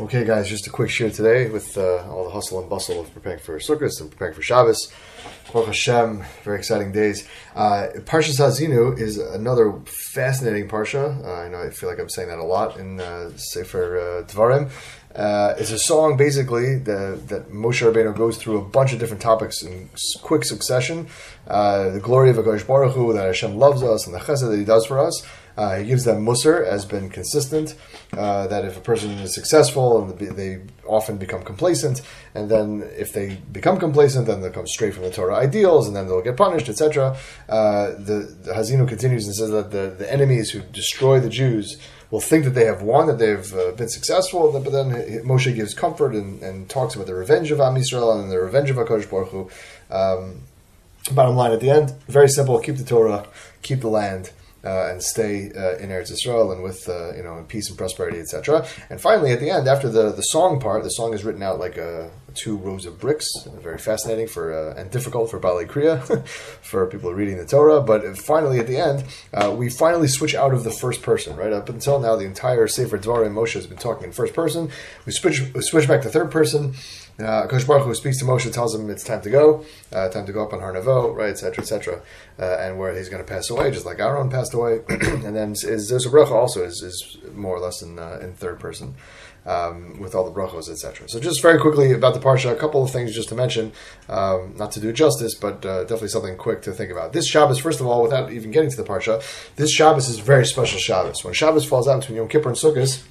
Okay, guys, just a quick share today with uh, all the hustle and bustle of preparing for Sukkot and preparing for Shabbos. Baruch Hashem, very exciting days. Uh, Parsha Haazinu is another fascinating parsha. Uh, I know I feel like I'm saying that a lot in uh, Sefer uh, Dvarim. Uh, it's a song basically that, that Moshe Rabbeinu goes through a bunch of different topics in quick succession. Uh, the glory of Hakadosh Baruch Hu, that Hashem loves us, and the chesed that He does for us. Uh, he gives them mussar as been consistent. Uh, that if a person is successful, and they often become complacent, and then if they become complacent, then they'll come straight from the Torah ideals, and then they'll get punished, etc. Uh, the, the continues and says that the, the enemies who destroy the Jews will think that they have won, that they've uh, been successful, but then Moshe gives comfort and, and, talks about the revenge of Am Yisrael and the revenge of HaKadosh Baruch Hu. Um, bottom line at the end, very simple, keep the Torah, keep the land, uh, and stay uh, in Eretz Yisrael and with uh, you know in peace and prosperity, etc. And finally, at the end, after the, the song part, the song is written out like uh, two rows of bricks. Very fascinating for uh, and difficult for Baalei Kriya, for people reading the Torah. But finally, at the end, uh, we finally switch out of the first person. Right up until now, the entire Sefer Dvarim Moshe has been talking in first person. We switch we switch back to third person. Uh, Kosh Baruch Hu speaks to Moshe, tells him it's time to go, uh, time to go up on Har Nevo, right, etc., etc., uh, and where he's going to pass away, just like Aaron passed away. and then is Zeus Bracha also is, is more or less in uh, in third person. Um, with all the brachos, etc. So, just very quickly about the parsha, a couple of things just to mention, um, not to do it justice, but uh, definitely something quick to think about. This Shabbos, first of all, without even getting to the parsha, this Shabbos is very special Shabbos. When Shabbos falls out between Yom Kippur and Sukkot,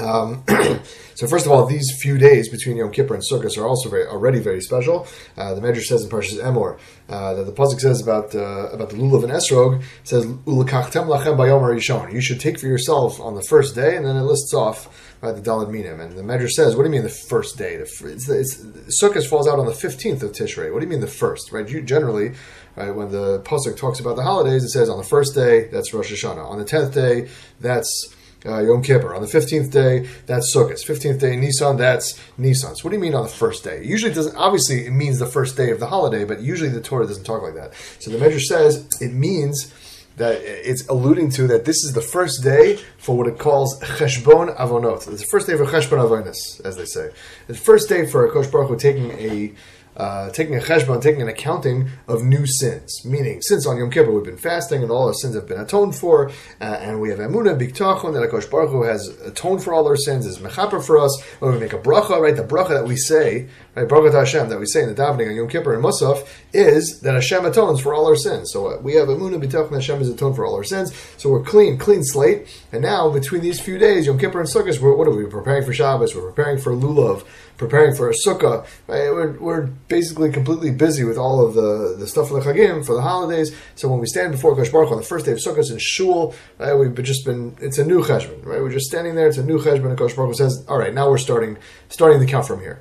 um, so first of all, these few days between Yom Kippur and Sukkot are also very, already very special. Uh, the Medrash says in Parshas Emor uh, that the pasuk says about uh, about the lulav and esrog says ulakachtem lachem bayom rishon. You should take for yourself on the first day, and then it lists off right, the daled minim. And the Medrash says, what do you mean the first day? The, it's, it's, Sukkot falls out on the fifteenth of Tishrei. What do you mean the first? Right? You generally. Right, when the pasuk talks about the holidays, it says on the first day that's Rosh Hashanah. On the tenth day, that's uh, Yom Kippur. On the 15th day, that's Sukkot. 15th day, Nisan, that's Nisan. So what do you mean on the first day? Usually it doesn't, obviously it means the first day of the holiday, but usually the Torah doesn't talk like that. So the Medrash says it means that it's alluding to that this is the first day for what it calls Cheshbon Avonot. It's the first day for Cheshbon Avonis, as they say. It's the first day for a Kosh Baruch Hu taking a uh, taking a cheshbon, taking an accounting of new sins. Meaning, since on Yom Kippur we've been fasting and all our sins have been atoned for, uh, and we have emunah, bitachon, that Akash Baruch Hu has atoned for all our sins, is mechaper for us. When we make a bracha, right, the bracha that we say, right, bracha Hashem, that we say in the davening on Yom Kippur and Musaf, is that Hashem atones for all our sins. So uh, we have emunah, bitachon, Hashem is atoned for all our sins. So we're clean, clean slate. And now, between these few days, Yom Kippur and Sukkot, what are we? Preparing for Shabbos, we're preparing for Lulav, preparing for a sukkah. Right? We're, we're basically completely busy with all of the, the stuff for the chagim, for the holidays. So when we stand before Kosh Baruch on the first day of Sukkot in Shul, right, we've just been, it's a new cheshbon, right? We're just standing there, it's a new cheshbon, and Kosh Baruch says, all right, now we're starting, starting the count from here.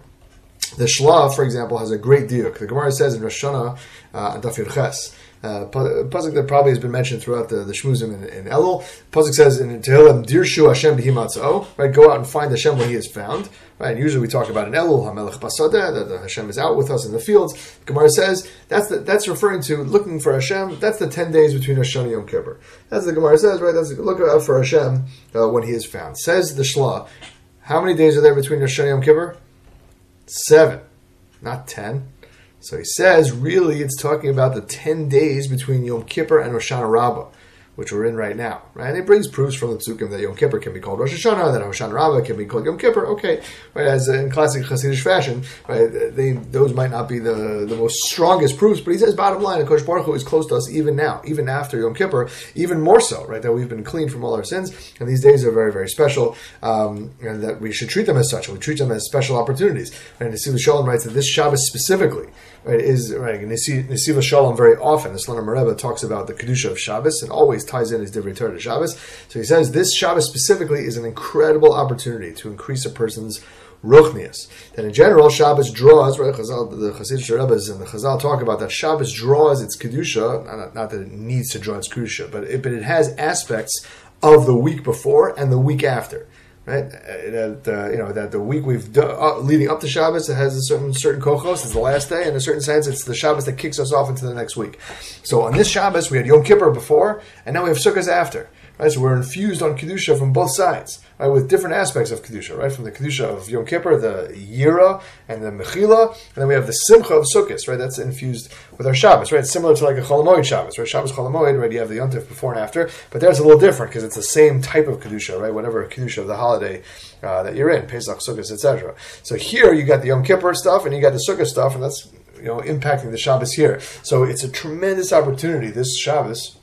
The Shla, for example, has a great diuk. The Gemara says in Rosh Hashanah, uh, Daf Yud Ches, uh, Pasuk that probably has been mentioned throughout the, the Shmuzim in, in Elul. Pasuk says in Tehillim, Dirshu Hashem b'himatzao, right? Go out and find Hashem when he is found, right? And usually we talk about in Elul, HaMelech Basadeh, that the Hashem is out with us in the fields. Gemara says that's the, that's referring to looking for Hashem. That's the ten days between Hashem and Yom Kippur. That's the Gemara says, right? That's look out for Hashem uh, when he is found. Says the Shla, how many days are there between Hashem and Yom Kippur? Seven, not ten. So he says, really, it's talking about the 10 days between Yom Kippur and Rosh Hashanah Rabbah which we're in right now, right? And it brings proofs from the Psukim that Yom Kippur can be called Rosh Hashanah, that Hoshana Rabbah can be called Yom Kippur. Okay, right? As in classic Hasidic fashion, right? They those might not be the, the most strongest proofs, but he says bottom line, Kosh Baruch Hu is close to us even now, even after Yom Kippur, even more so, right? That we've been clean from all our sins, and these days are very very special, um, and that we should treat them as such. We treat them as special opportunities. And Nesivos Shalom writes that this Shabbos specifically right, is right. Nesivos Shalom very often, the Slonim Rebbe talks about the kedusha of Shabbos and always ties in his Divrei Torah to Shabbos. So he says this Shabbos specifically is an incredible opportunity to increase a person's ruchnius. That in general, Shabbos draws, right? Chazal, the Hasidic Rebbe's and the Chazal talk about that Shabbos draws its kedusha. Not, not, that it needs to draw its kedusha, but it, but it has aspects of the week before and the week after right? Uh, that uh, you know that the week we've done, uh, leading up to Shabbos it has a certain certain kochos. It's the last day, in a certain sense, it's the Shabbos that kicks us off into the next week. So on this Shabbos we had Yom Kippur before, and now we have Sukkot after. Right, so we're infused on kedusha from both sides, right, with different aspects of kedusha, right, from the kedusha of Yom Kippur, the yira and the mechila, and then we have the simcha of Sukkot, right, that's infused with our Shabbos, right, similar to like a Chol Hamoed Shabbos, right, Shabbos Chol Hamoed, right, you have the Yontif before and after, but there's a little different because it's the same type of kedusha, right, whatever kedusha of the holiday uh, that you're in, Pesach, Sukkot, etc. So here you got the Yom Kippur stuff and you got the Sukkot stuff, and that's you know impacting the Shabbos here. So it's a tremendous opportunity this Shabbos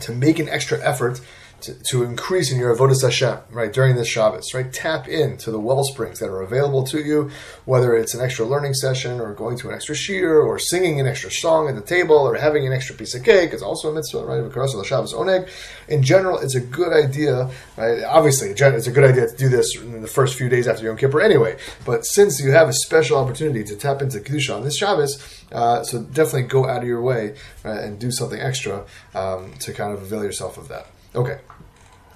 to make an extra effort to, to increase in your avodas Hashem, right, during this Shabbos, right? Tap into the well springs that are available to you, whether it's an extra learning session or going to an extra shiur or singing an extra song at the table or having an extra piece of cake. It's also a mitzvah, right? Because of the Shabbos oneg. In general, it's a good idea, right? Obviously, it's a good idea to do this in the first few days after Yom Kippur anyway. But since you have a special opportunity to tap into Kedusha on this Shabbos, uh, so definitely go out of your way right, and do something extra um, to kind of avail yourself of that. Okay.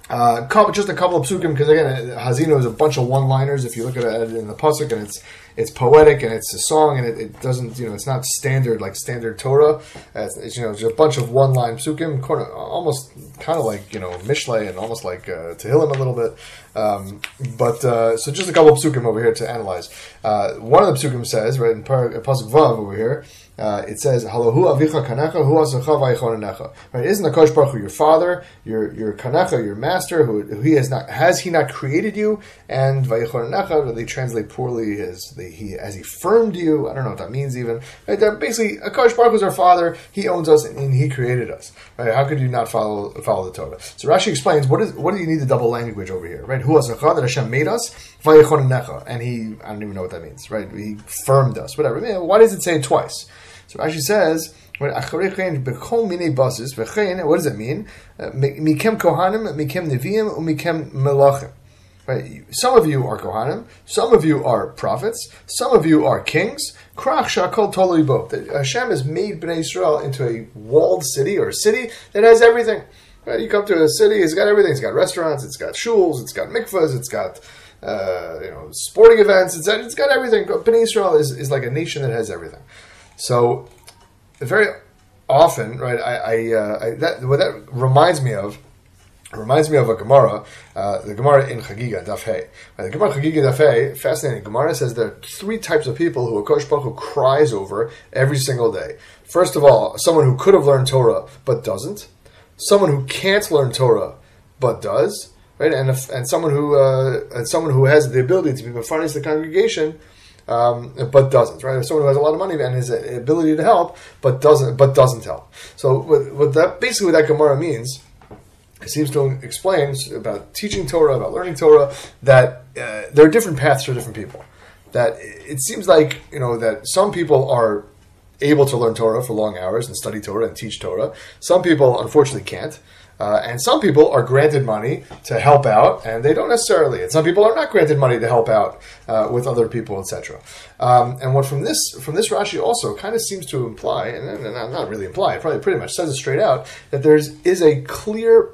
Uh, couple, just a couple of psukim because again, Haazinu is a bunch of one-liners. If you look at it in the pasuk, and it's it's poetic and it's a song, and it, it doesn't you know it's not standard like standard Torah. It's, it's you know just a bunch of one-line psukim, almost kind of like you know Mishle and almost like uh, Tehillim a little bit. Um, but uh, so just a couple of psukim over here to analyze. Uh, one of the psukim says right in pasuk vav over here. Uh, it says, "Halahu avicha kanecha hu asacha Right? Isn't the Kosh Baruch Hu your father, your your kanecha, your master, who, he has not has he not created you? And vayichonanecha, they translate poorly as he as he firmed you. I don't know what that means even. Right? basically, a Kosh Baruch Hu is our father. He owns us and, and he created us. Right? How could you not follow follow the Torah? So Rashi explains what is what do you need the double language over here? Right? Hu asacha that Hashem made us vayichonanecha, and he I don't even know what that means. Right? He firmed us. Whatever. Why does it say it twice? So Rashi says, what does it mean? Uh, mikem kohanim, mikem neviim, melachim. Right? Some of you are kohanim, some of you are prophets, some of you are kings. Krach shakol tolibo. Hashem has made Bnei Israel into a walled city or a city that has everything. Right? You come to a city, it's got everything. It's got restaurants, it's got shuls, it's got mikvahs, it's got uh, you know sporting events. It's, it's got everything. Bnei Israel is, is like a nation that has everything. So very often, right? I, I, uh, I that what that reminds me of reminds me of a Gemara, uh, the Gemara in Chagiga Daf Hey. Uh, the Gemara Chagiga Daf Hey, fascinating. Gemara says there are three types of people who a Akosh Baruch cries over every single day. First of all, someone who could have learned Torah but doesn't. Someone who can't learn Torah but does. Right, and if, and someone who uh, and someone who has the ability to be befriending the congregation um, but doesn't. Right, someone who has a lot of money and his ability to help, but doesn't, but doesn't help. So what, what that basically what that Gemara means. It seems to explain about teaching Torah, about learning Torah, that uh, there are different paths for different people. That it seems like you know that some people are able to learn Torah for long hours and study Torah and teach Torah. Some people, unfortunately, can't. Uh, and some people are granted money to help out, and they don't necessarily. And some people are not granted money to help out uh, with other people, etc. Um, and what from this from this Rashi also kind of seems to imply, and, and not really imply, it probably pretty much says it straight out that there's is a clear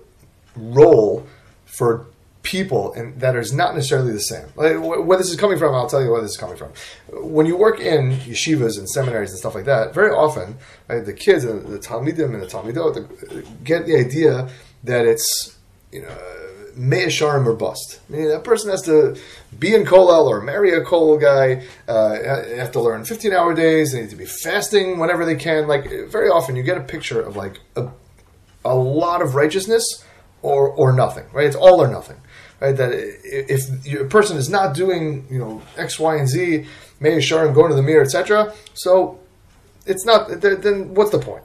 role for people and that is not necessarily the same. Like, where this is coming from, I'll tell you where this is coming from. When you work in yeshivas and seminaries and stuff like that, very often right, the kids, the, the talmidim and the talmidot, get the idea that it's you know me'esharim or bust. Meaning that person has to be in kollel or marry a kollel guy. Uh, have to learn fifteen hour days. They need to be fasting whenever they can. Like very often, you get a picture of like a, a lot of righteousness or or nothing. Right? It's all or nothing right? That if a person is not doing, you know, X, Y, and Z, may and going to the mirror, etc. So it's not. Then what's the point?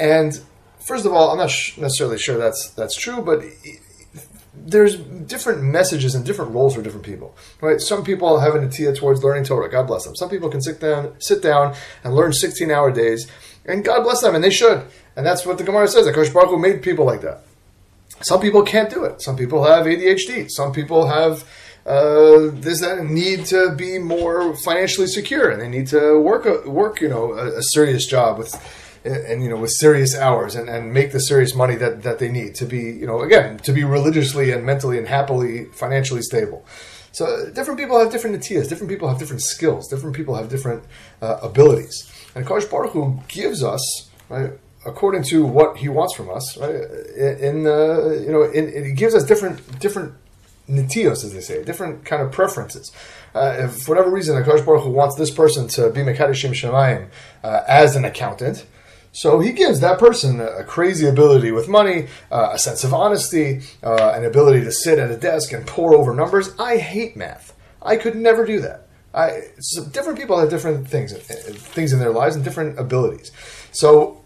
And first of all, I'm not necessarily sure that's that's true, but there's different messages and different roles for different people, right? Some people have an atia towards learning Torah. God bless them. Some people can sit down, sit down and learn 16 hour days, and God bless them, and they should. And that's what the Gemara says. That Kosh Baruch Hu made people like that. Some people can't do it. Some people have ADHD. Some people have uh, this need to be more financially secure, and they need to work a, work you know a, a, serious job with and you know with serious hours and, and make the serious money that, that they need to be you know again to be religiously and mentally and happily financially stable. So different people have different natias, different people have different skills, different people have different uh, abilities, and Kosh Baruch Hu gives us right according to what He wants from us. Right? In, uh, you know, in, gives us different different nitios, as they say, different kind of preferences. Uh, if for whatever reason, Akash Baruch Hu wants this person to be Mekadeshim Shemayim uh, as an accountant, so he gives that person a crazy ability with money, uh, a sense of honesty, uh, an ability to sit at a desk and pour over numbers. I hate math. I could never do that. I, so different people have different things, uh, things in their lives and different abilities. So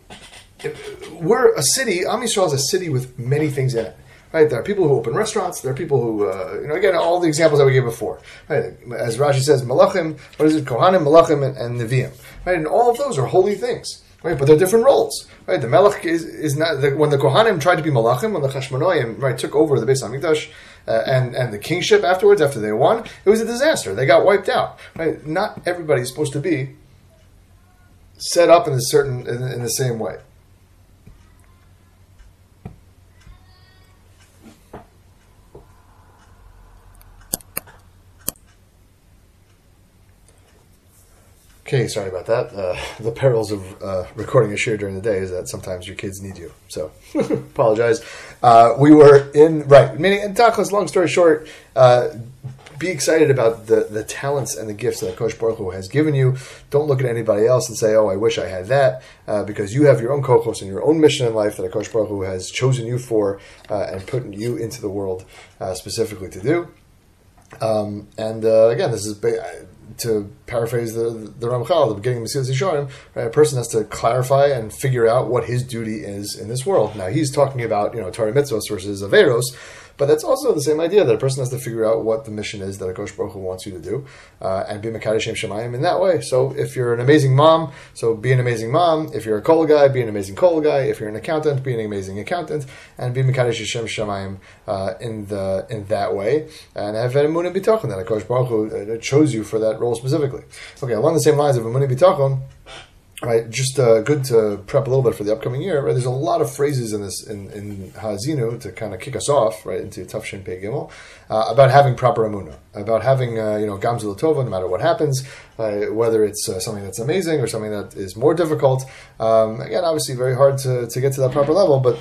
we're a city. Am is a city with many things in it. Right, there are people who open restaurants. There are people who, uh, you know, again, all the examples that we gave before. Right, as Rashi says, Malachim, what is it? Kohanim, Malachim, and, and Nevi'im. Right, and all of those are holy things. Right, but they're different roles. Right, the Melech is, is not the, when the Kohanim tried to be Malachim, when the Chashmonoim right took over the Beis Hamikdash uh, and and the kingship afterwards, after they won, it was a disaster. They got wiped out. Right, not everybody is supposed to be set up in a certain in, in the same way. Sorry about that. Uh, the perils of uh, recording a share during the day is that sometimes your kids need you. So, apologize. Uh, we were in right. Meaning, and tachlis. Long story short, uh, be excited about the, the talents and the gifts that Kosh Baruch has given you. Don't look at anybody else and say, "Oh, I wish I had that," uh, because you have your own kochos and your own mission in life that Kosh Baruch has chosen you for uh, and put you into the world specifically to do. Um, and uh, again, this is to paraphrase the the Ramchal, the beginning of Mesilas Yesharim, right, a person has to clarify and figure out what his duty is in this world. Now he's talking about you know Torah mitzvos versus averos, but that's also the same idea that a person has to figure out what the mission is that Akash Baruch Hu wants you to do, uh, and be Mekadeshim Shemayim in that way. So if you're an amazing mom, so be an amazing mom. If you're a kollel guy, be an amazing kollel guy. If you're an accountant, be an amazing accountant, and be Mekadeshim Shemayim uh, in the in that way, and have emunah bitachon that Akash Baruch Hu uh, chose you for that role specifically. Okay, along the same lines of emunah bitachon right? Just uh, good to prep a little bit for the upcoming year. Right? There's a lot of phrases in this in, in Haazinu to kind of kick us off right into Tafshin Pei Gimel uh, about having proper amuna, about having uh, you know gamzul tova, no matter what happens, whether it's uh, something that's amazing or something that is more difficult. Um, again, obviously, very hard to, to get to that proper level, but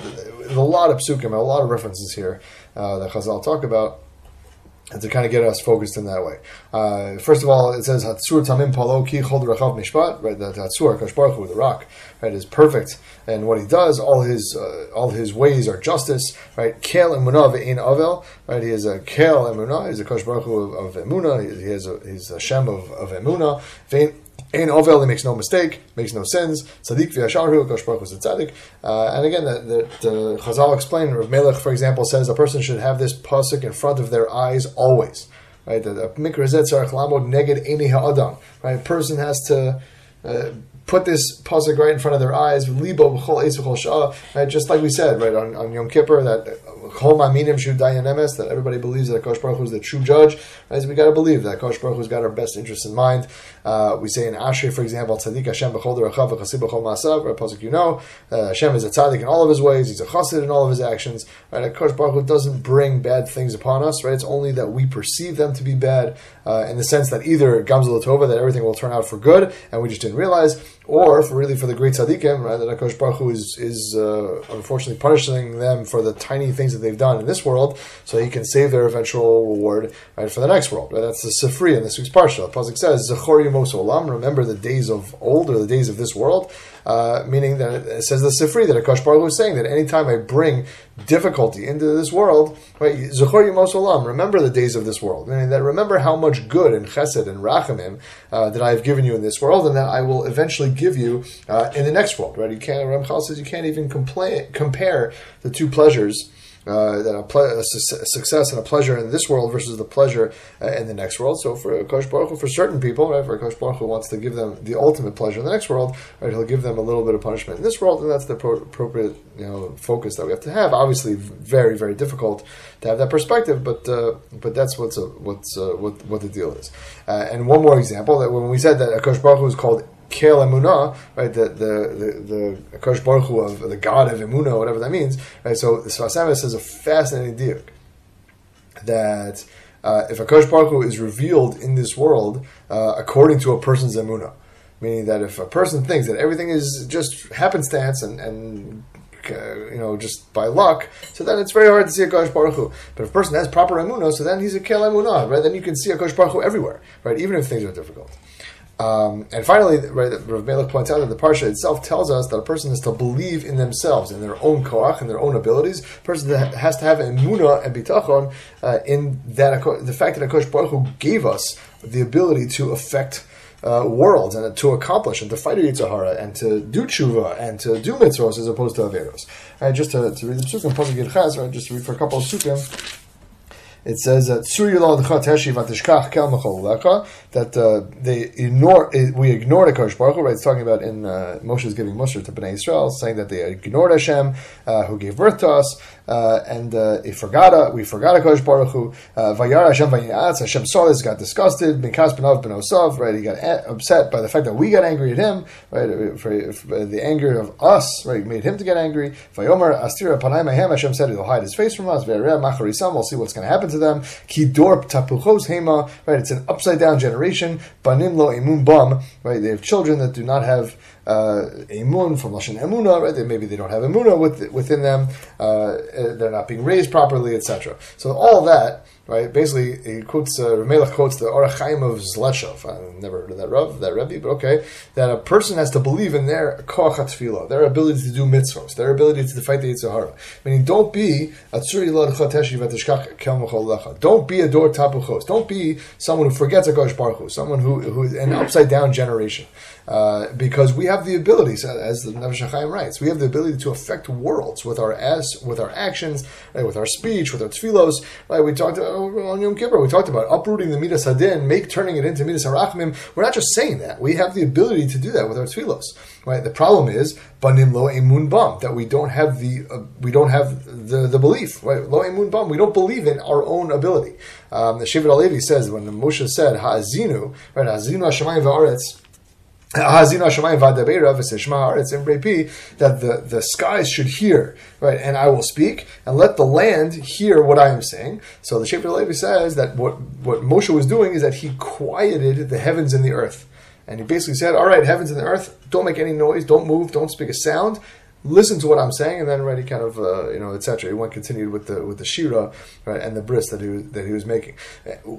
a lot of psukim, a lot of references here uh, that Chazal talk about and to kind of get us focused in that way. Uh, first of all, it says Hatsur Tamim Palo Ki Chol Rachav Mishpat, right? That Hatsur Baruch the rock, right, is perfect, and what he does, all his uh, all his ways are justice, right? Kel Emunah Ve'in Avel, right? He is a Kel Emunah, he's a Kash Baruch of, of Emunah, he, he has a he's a Shem of, of Emunah, Ein Ovel, he makes no mistake, makes no sins. Tzaddik v'yasharhu, Kosh Baruch is a. Uh, and again, the, the, the Chazal explain, Rav Melech, for example, says a person should have this pasuk in front of their eyes always. Right? Mikra zet lamod neged eni ha'adam. Right? A person has to uh, put this pasuk right in front of their eyes? Just like we said, right on, on Yom Kippur, that that everybody believes that Kosh Baruch Hu is the true judge. Right? We got to believe that Kosh Baruch Hu's got our best interests in mind. Uh, we say in Ashrei, for example, Tzaddik Hashem b'chol derachav v'chasid b'chol maasav. Right, pasuk you know, uh, Hashem is a tzaddik in all of his ways. He's a chassid in all of his actions. Right, Kosh Baruch Hu doesn't bring bad things upon us. Right, it's only that we perceive them to be bad, uh, in the sense that either gamzel tova that everything will turn out for good, and we just didn't realize, or for really for the great tzaddikim, right, that Kosh Baruch Hu is is uh, unfortunately punishing them for the tiny things that they've done in this world, so he can save their eventual reward right for the next world. Right, that's the Sifri in this week's parsha. The pasuk says, "Zechor Yemos Olam." Remember the days of old or the days of this world. Uh, meaning that it says the Sifri that Akash Baruch is saying that anytime I bring difficulty into this world, right, remember the days of this world. Meaning that remember how much good and Chesed and Rachamim uh, that I have given you in this world, and that I will eventually give you uh, in the next world. Right? You can't. Ramchal says you can't even complain, compare the two pleasures uh, that a, ple- a, su- a, success and a pleasure in this world versus the pleasure uh, in the next world. So for Kosh Baruch Hu, for certain people, right, for Kosh Baruch Hu wants to give them the ultimate pleasure in the next world, right, he'll give them a little bit of punishment in this world, and that's the pro- appropriate you know focus that we have to have. Obviously, very very difficult to have that perspective, but uh, but that's what's a, what's uh, what what the deal is. Uh, and one more example that when we said that Kosh Baruch Hu is called Kel Emunah, right? The the the, the Akash Baruch Hu of the God of Emunah, whatever that means, right? So the Sfas Emes says a fascinating diuk that uh, if Akash Baruch Hu is revealed in this world uh, according to a person's Emunah, Meaning that if a person thinks that everything is just happenstance and, and uh, you know, just by luck, so then it's very hard to see a Kosh Baruch Hu. But if a person has proper emunah, so then he's a Kel emunah, right? Then you can see a Kosh Baruch Hu everywhere, right? Even if things are difficult. Um, and finally, right, Rav Melech points out that the parsha itself tells us that a person is to believe in themselves, in their own koach, in their own abilities. A person has to have emuna and bitachon uh, in that the fact that Hakadosh Baruch Hu gave us the ability to affect uh, worlds and to accomplish and to fight Yetzer Hara and to do tshuva and to do mitzvahs as opposed to averos. Right, just to, to read the psukim, right, just to read for a couple of psukim it says that that uh, they ignore we ignore the Kosh Baruch Hu. Right, it's talking about in uh, Moshe's giving Musar to Bnei Israel, saying that they ignored Hashem, uh, who gave birth to us, uh, and uh, he forgot we forgot a Kosh Baruch Hu. Uh, Vayar Hashem vayatz. Hashem saw this, got disgusted. Minkas benav benosav. Right, he got upset by the fact that we got angry at him. Right, for, for the anger of us. Right, made him to get angry. Vayomer astira panay mahem. Hashem said he'll hide his face from us. We'll see what's going to happen to them. Kidor tapuchos hema, right? It's an upside down generation. Banim lo emun bam, right? They have children that do not have uh, emun from lashon emuna, right? They, maybe they don't have emuna with, within them. Uh, they're not being raised properly, etc. So all that right? Basically, he quotes uh, quotes the Orach Chaim of Zleshov. I've never heard of that Rav, that Rebbe, but okay, that a person has to believe in their koach tefillah, their ability to do mitzvahs, their ability to fight the Yetzer Hara. Meaning, don't be Don't be a dor tapuchos. Don't be someone who forgets a Baruch Hu, someone who who is an upside down generation. Uh, because we have the ability, as the Chaim writes, we have the ability to affect worlds with our as with our actions, right, with our speech, with our tefillos. Right, we talked about, on Yom Kippur. We talked about uprooting the midas hadin, make turning it into midas harachmim. We're not just saying that; we have the ability to do that with our tefillos. Right. The problem is banim lo emun bam that we don't have the uh, we don't have the, the belief. Right. Lo emun bam. We don't believe in our own ability. Um, the Shevet HaLevi says when the Moshe said ha'azinu, right, ha'azinu hashemayim va'aretz that the, the skies should hear, right? And I will speak, and let the land hear what I am saying. So the Shevet HaLevi says that what, what Moshe was doing is that he quieted the heavens and the earth. And he basically said, All right, heavens and the earth, don't make any noise, don't move, don't speak a sound. Listen to what I'm saying, and then he kind of, uh, you know, etc. He went continued with the with the shira, right, and the bris that he was, that he was making.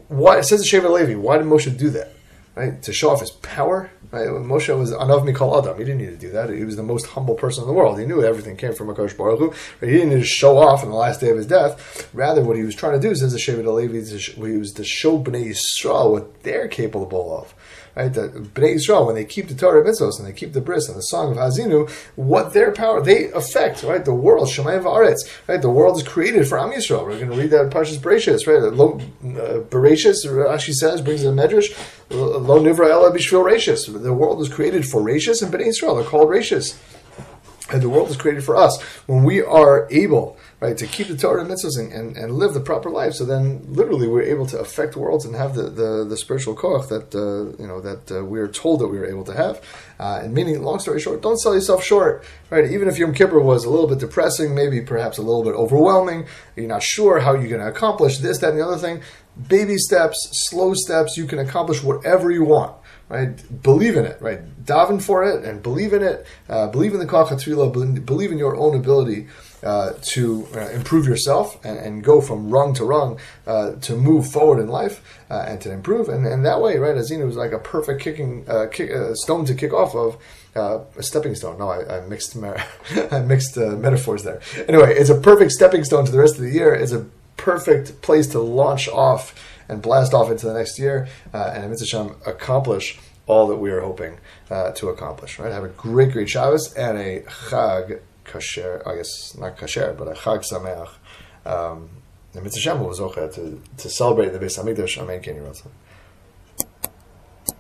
Why it says the Shevet HaLevi? Why did Moshe do that? Right, to show off his power, Right? Moshe was anav mikol adam. He didn't need to do that. He was the most humble person in the world. He knew everything came from Akash Baruch Hu. He didn't need to show off on the last day of his death. Rather, what he was trying to do, says the Shevet HaLevi, he was to show Bnei Yisrael what they're capable of right? The Bnei Israel, when they keep the Torah mitzvos and they keep the bris and the song of Haazinu, what their power they affect, right? The world, Shemayim Va'aretz, right? The world is created for Am Yisrael. We're going to read that Parshas Bereshis, right? Uh, Bereshis, Rashi says, brings in Medrash, Lo Nivra Ela Bishvil Rashis. The world was created for Rashis and Bnei Israel. They're called Rashis. And the world is created for us. When we are able right, to keep the Torah and mitzvahs and, and, and, live the proper life. So then, literally, we're able to affect worlds and have the, the, the spiritual koach that uh, you know that uh, we are told that we are able to have. Uh, and meaning, long story short, don't sell yourself short, right? Even if Yom Kippur was a little bit depressing, maybe perhaps a little bit overwhelming, you're not sure how you're going to accomplish this, that, and the other thing. Baby steps, slow steps, you can accomplish whatever you want right? Believe in it, right? Daven for it and believe in it. Uh, believe in the koach believe in your own ability uh, to uh, improve yourself and, and, go from rung to rung uh, to move forward in life uh, and to improve. And, and that way, right, Haazinu was like a perfect kicking uh, kick, stone to kick off of. a stepping stone. No, I, I mixed I mixed metaphors there. Anyway, it's a perfect stepping stone to the rest of the year. It's a perfect place to launch off and blast off into the next year, and Mitzvah accomplish all that we are hoping uh, to accomplish. Right? Have a great, great Shabbos and a Chag kasher, I guess not kasher, but a chag sameach. Um, and Mitzvah Shem was to, to celebrate the Beis Hamikdash. Amen.